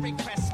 repress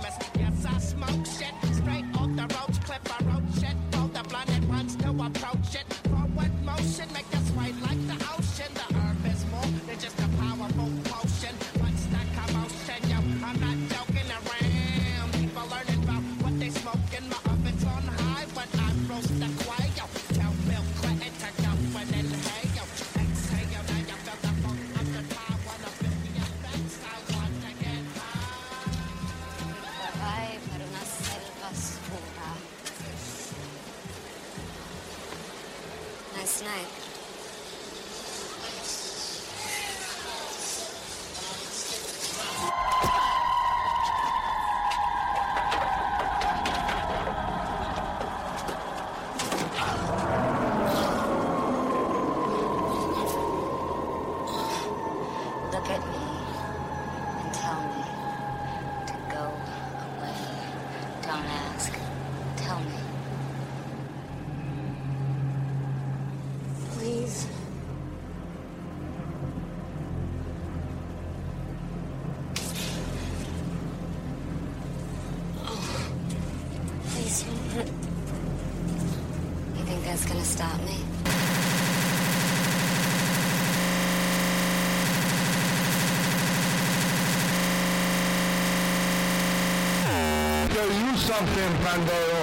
something, pendejo.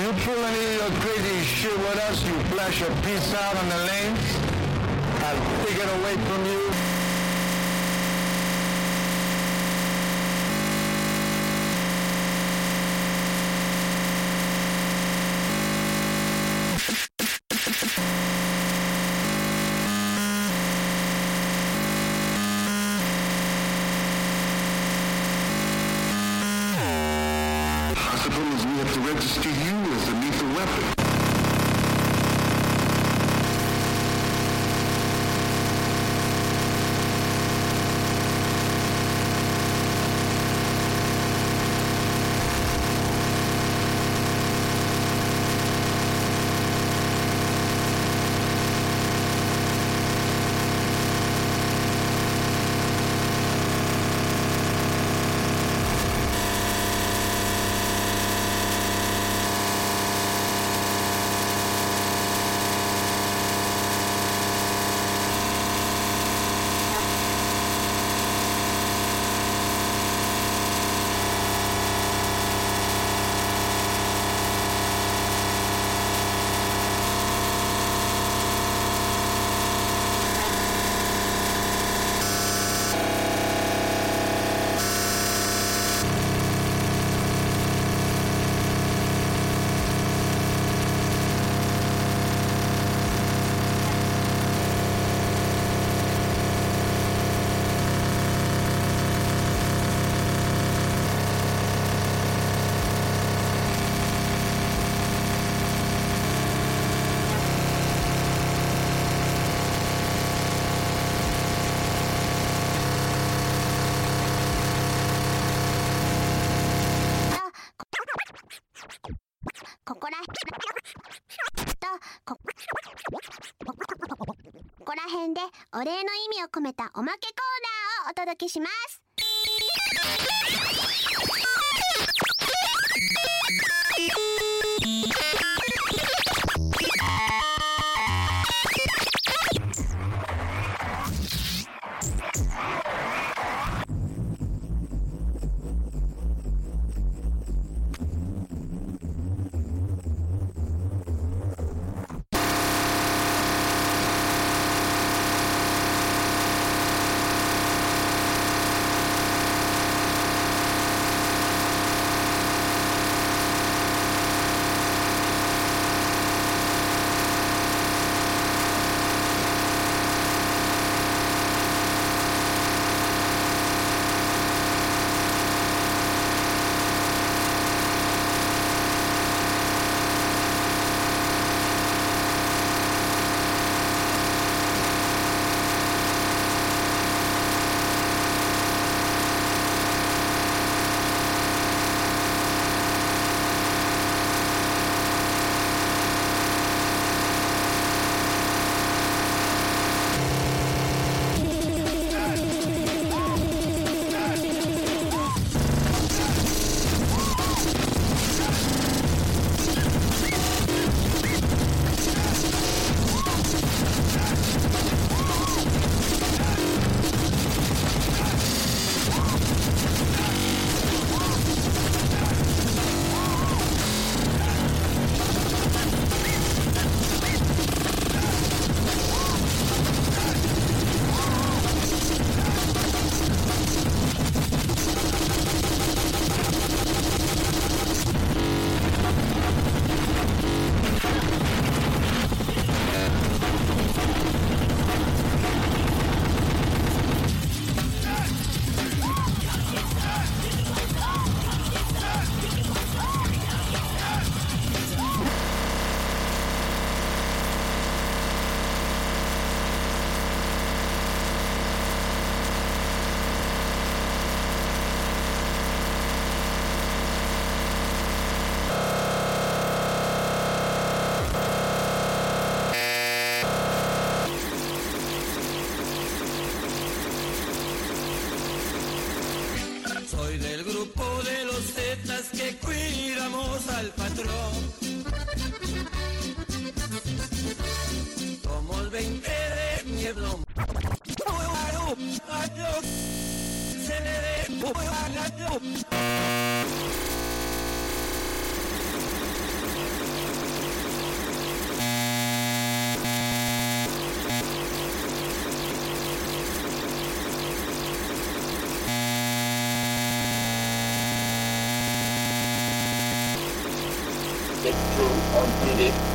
You pull any of your crazy shit with us, you flash your piece out on the lanes, I'll take it away from you. 分でお礼の意味を込めたおまけコーナーをお届けします。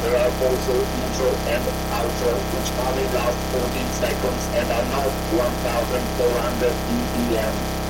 There are also intro and outro which only last 14 seconds and are now 1400 BPM.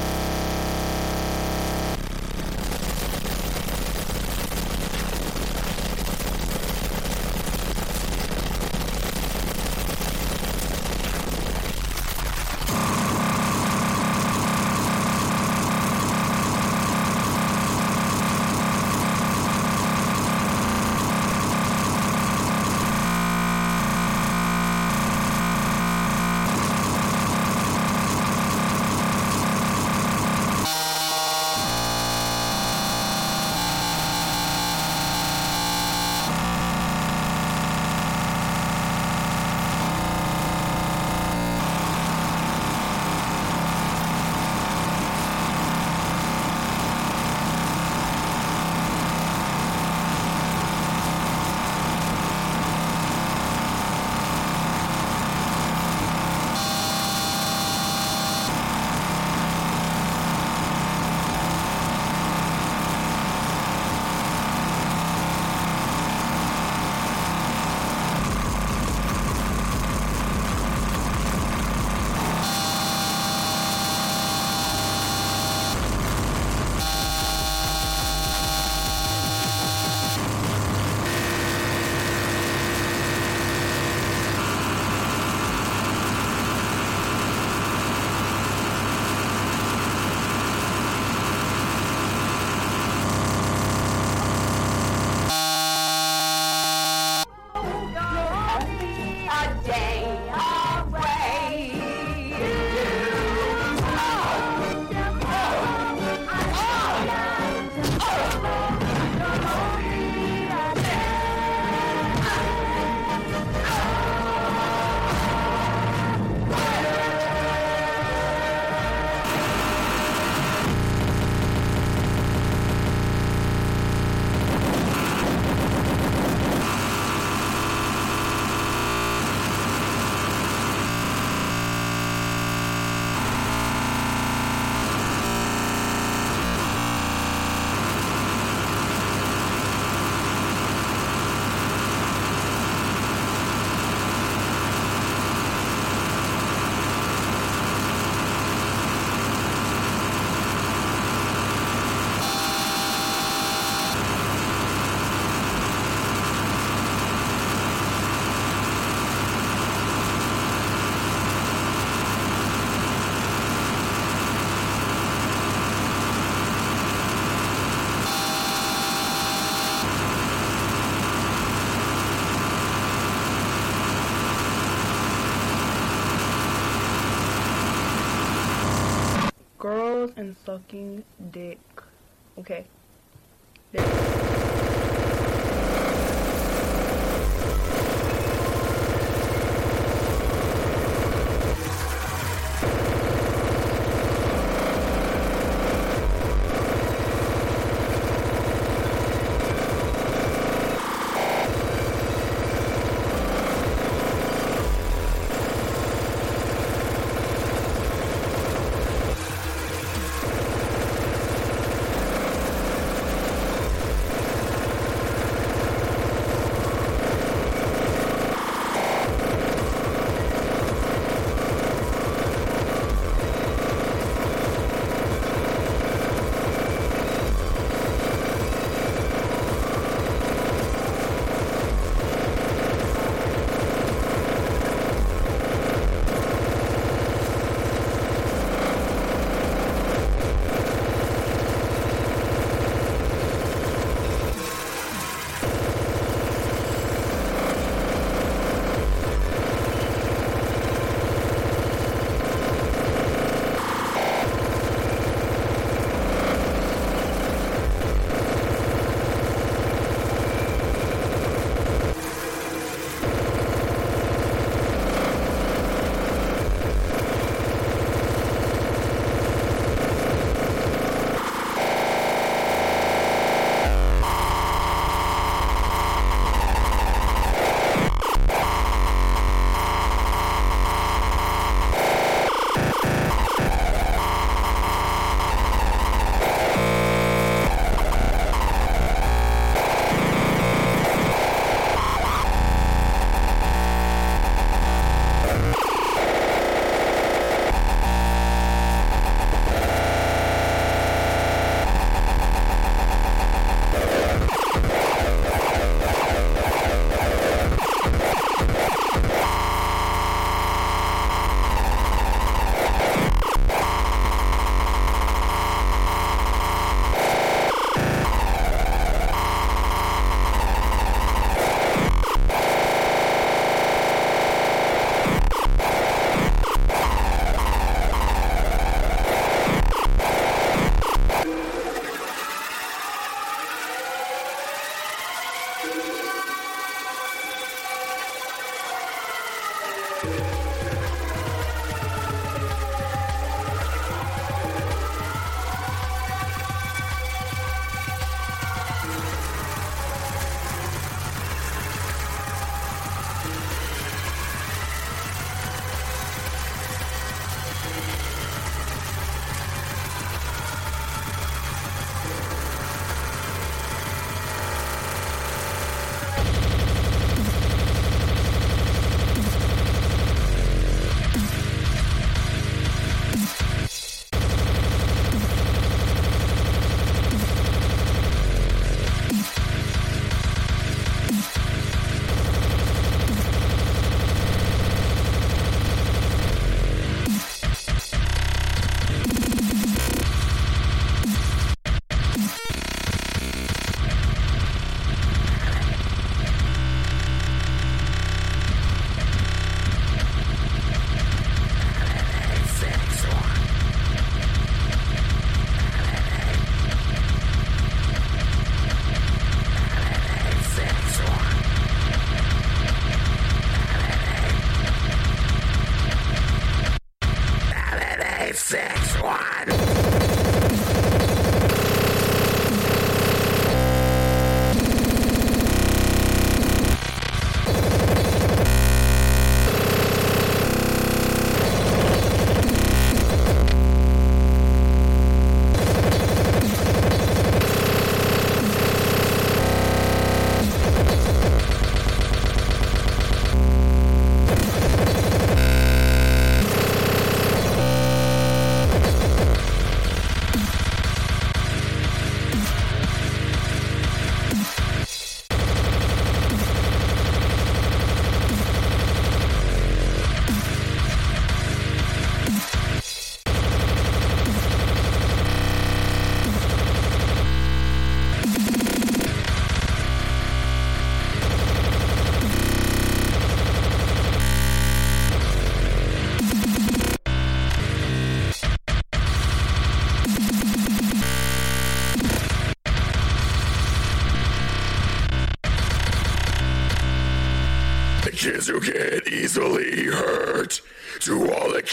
Sucking dick. Okay.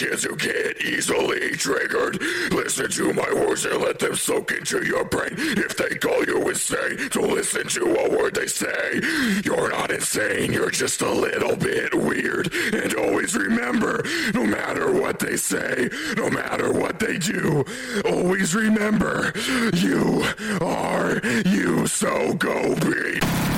Kids who get easily triggered, listen to my words and let them soak into your brain. If they call you insane, don't listen to a word they say. You're not insane, you're just a little bit weird. And always remember, no matter what they say, no matter what they do, always remember, you are you, so go be.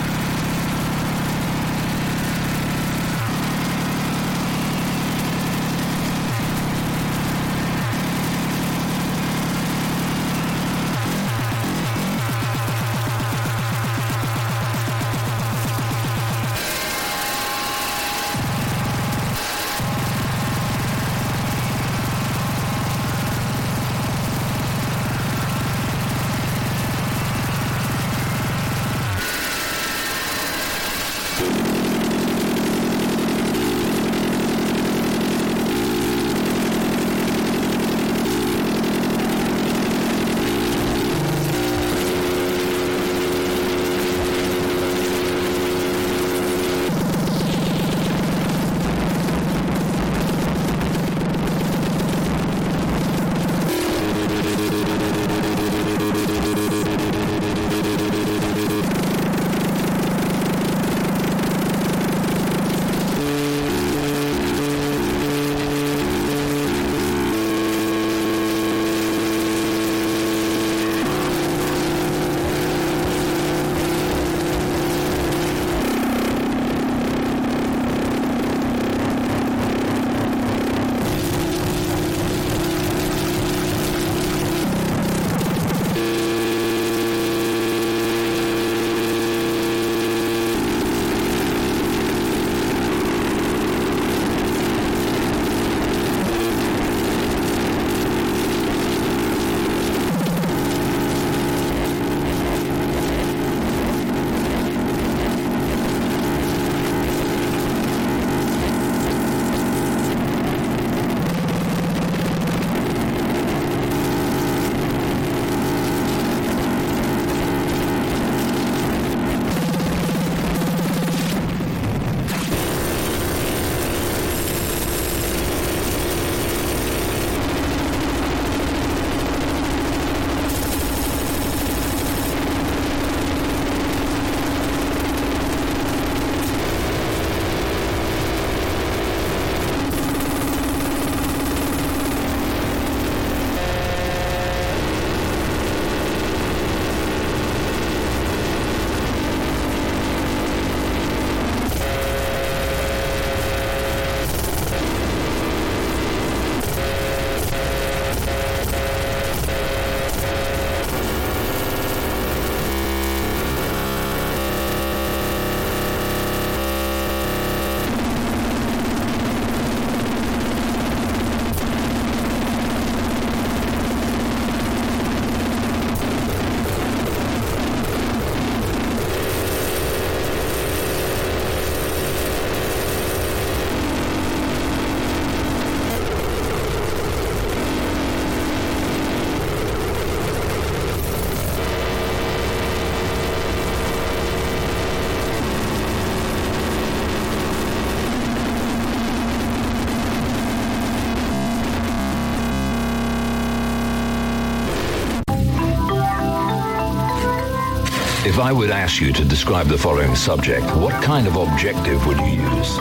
I would ask you to describe the following subject, what kind of objective would you use?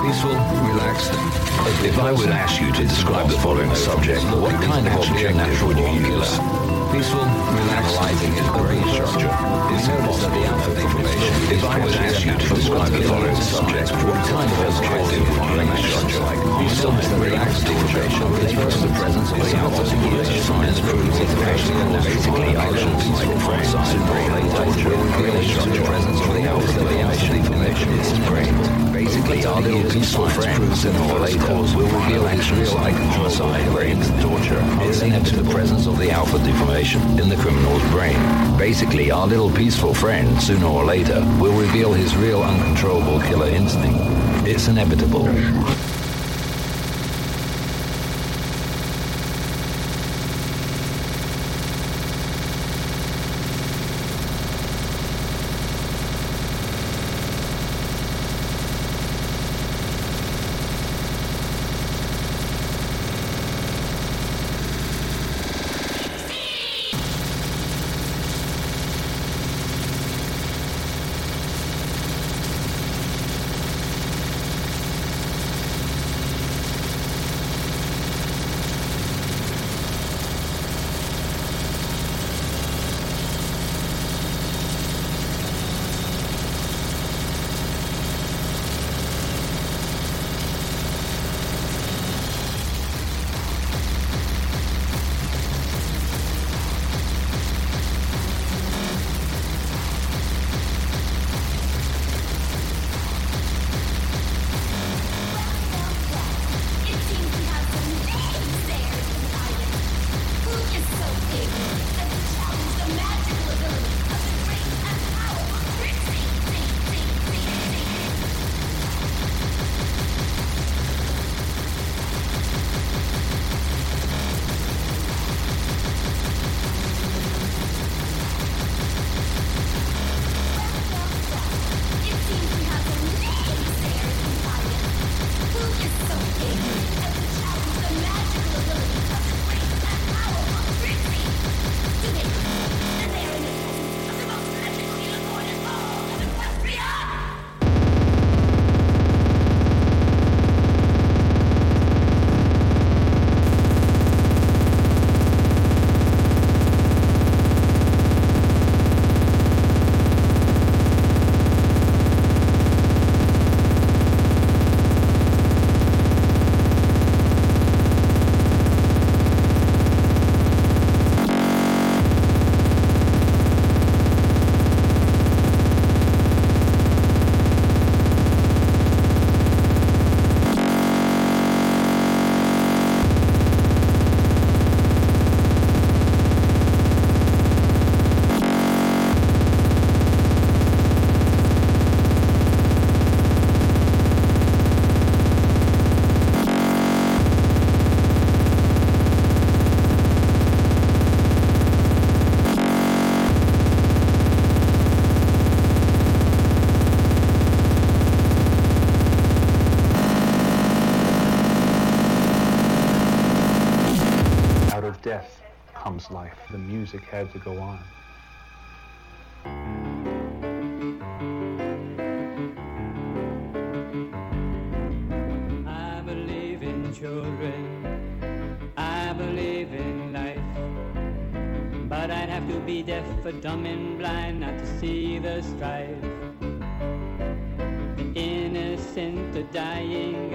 Peaceful, relaxed. If I would ask you to describe the following subject, what kind of objective would you use? Peaceful, relaxed, analyzing his brain structure. Is notice of the alpha information. If I would ask you to describe the following subject, what kind of objective would you use? Peaceful, relaxed information refers to the presence of the alpha information. Science proves information and basically actions like foresight, brain torture, really structure presence of the alpha information information is brain. Basically, our little peaceful friend, sooner or later, will reveal his real homicide, brain torture. It's the presence of the alpha deformation in the criminal's brain. Basically, our little peaceful friend, sooner or later, will reveal his real uncontrollable killer instinct. It's inevitable. Had to go on. I believe in children. I believe in life. But I'd have to be deaf or dumb and blind not to see the strife. The innocent are dying,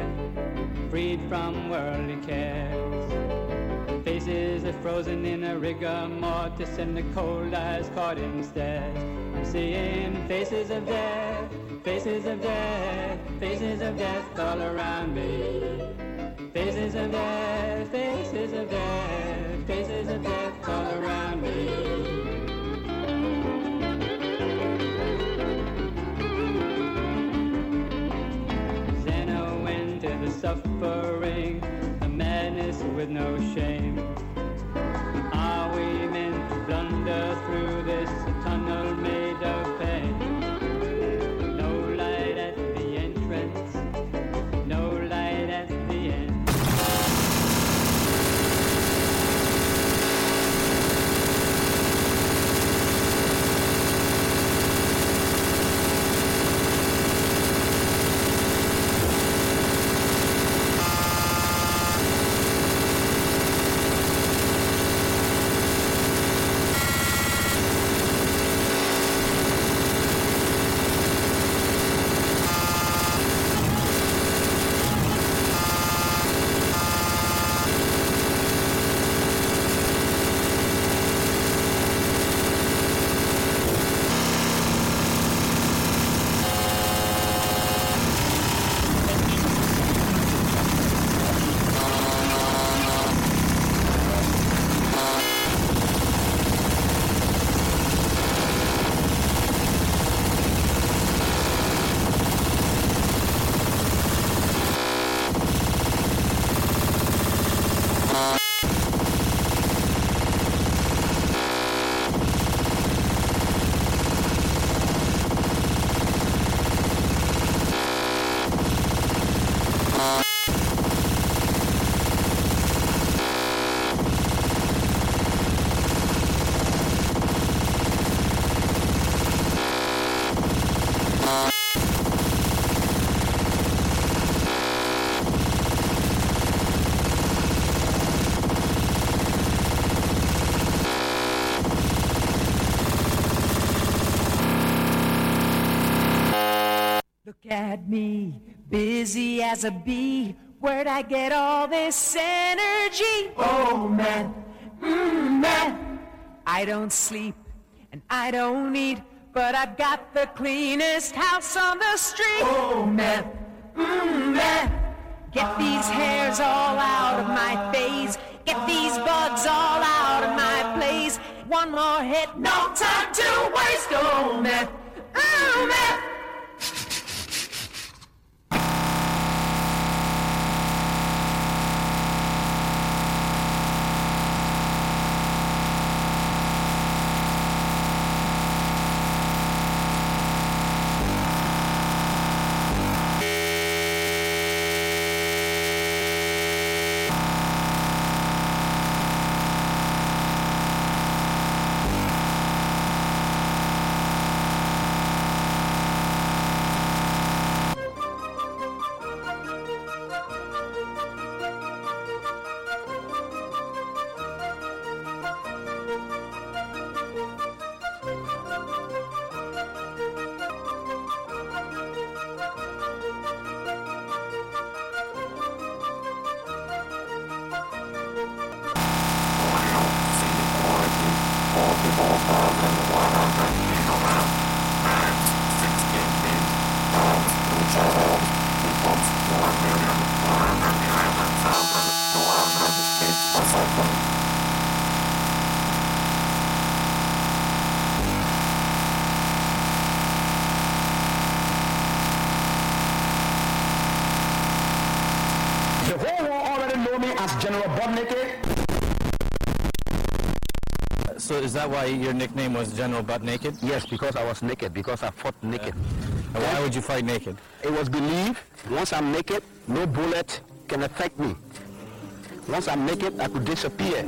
freed from worldly cares. Frozen in a rigor mortis and the cold eyes caught in. I'm seeing faces of death, faces of death, faces of death all around me. Faces of death, faces of death, faces of death all around me. Zeno went to the suffering, the madness with no shame. At me, busy as a bee. Where'd I get all this energy? Oh man, mm, man. I don't sleep and I don't eat, but I've got the cleanest house on the street. Oh man, mm, man. Get these hairs all out of my face. Get these bugs all out of my place. One more hit, no time to waste. Oh man, mm, man. Naked. So is that why your nickname was General Butt Naked? Yes, because I was naked, because I fought naked. And why would you fight naked? It was believed once I'm naked, no bullet can affect me. Once I'm naked, I could disappear.